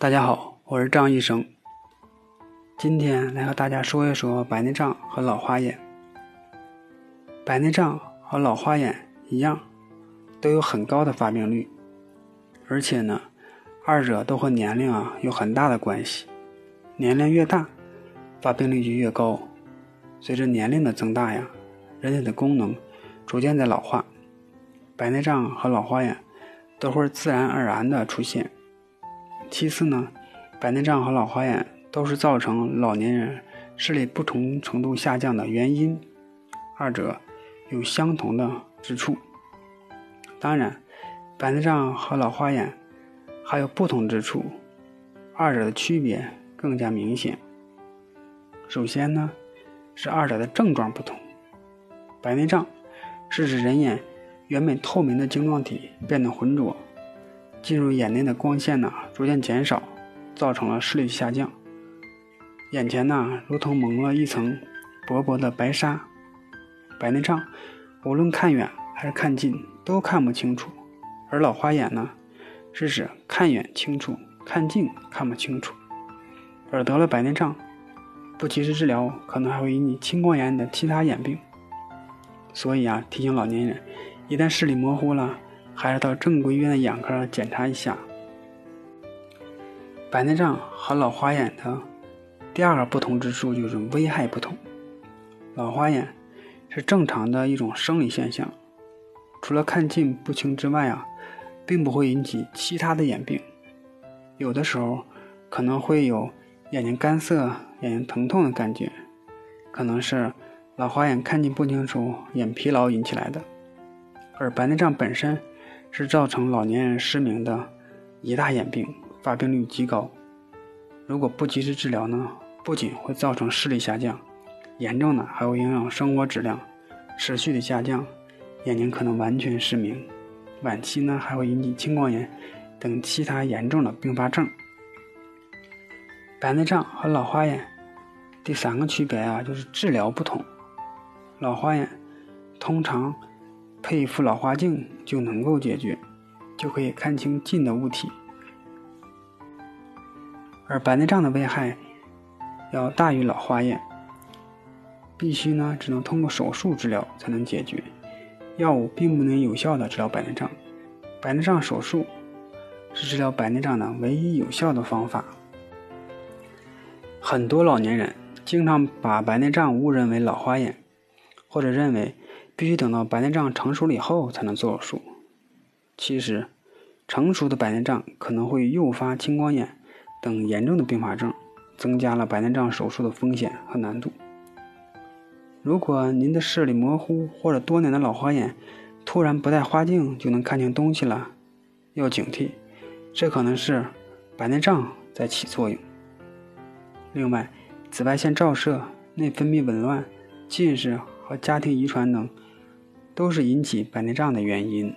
大家好，我是张医生。今天来和大家说一说白内障和老花眼。白内障和老花眼一样，都有很高的发病率，而且呢，二者都和年龄啊有很大的关系。年龄越大，发病率就越高。随着年龄的增大呀，人体的功能逐渐在老化，白内障和老花眼都会自然而然的出现。其次呢，白内障和老花眼都是造成老年人视力不同程度下降的原因，二者有相同的之处。当然，白内障和老花眼还有不同之处，二者的区别更加明显。首先呢，是二者的症状不同。白内障是指人眼原本透明的晶状体变得浑浊。进入眼内的光线呢逐渐减少，造成了视力下降，眼前呢如同蒙了一层薄薄的白纱。白内障无论看远还是看近都看不清楚，而老花眼呢是指看远清楚，看近看不清楚。而得了白内障，不及时治疗，可能还会引起青光眼的其他眼病。所以啊，提醒老年人，一旦视力模糊了。还是到正规医院的眼科检查一下。白内障和老花眼的第二个不同之处就是危害不同。老花眼是正常的一种生理现象，除了看近不清之外啊，并不会引起其他的眼病。有的时候可能会有眼睛干涩、眼睛疼痛的感觉，可能是老花眼看近不清楚、眼疲劳引起来的。而白内障本身。是造成老年人失明的一大眼病，发病率极高。如果不及时治疗呢，不仅会造成视力下降，严重的还会影响生活质量，持续的下降，眼睛可能完全失明。晚期呢，还会引起青光眼等其他严重的并发症。白内障和老花眼第三个区别啊，就是治疗不同。老花眼通常。配一副老花镜就能够解决，就可以看清近的物体。而白内障的危害要大于老花眼，必须呢只能通过手术治疗才能解决，药物并不能有效的治疗白内障。白内障手术是治疗白内障的唯一有效的方法。很多老年人经常把白内障误认为老花眼，或者认为。必须等到白内障成熟了以后才能做手术。其实，成熟的白内障可能会诱发青光眼等严重的并发症，增加了白内障手术的风险和难度。如果您的视力模糊或者多年的老花眼突然不戴花镜就能看清东西了，要警惕，这可能是白内障在起作用。另外，紫外线照射、内分泌紊乱、近视和家庭遗传等。都是引起白内障的原因。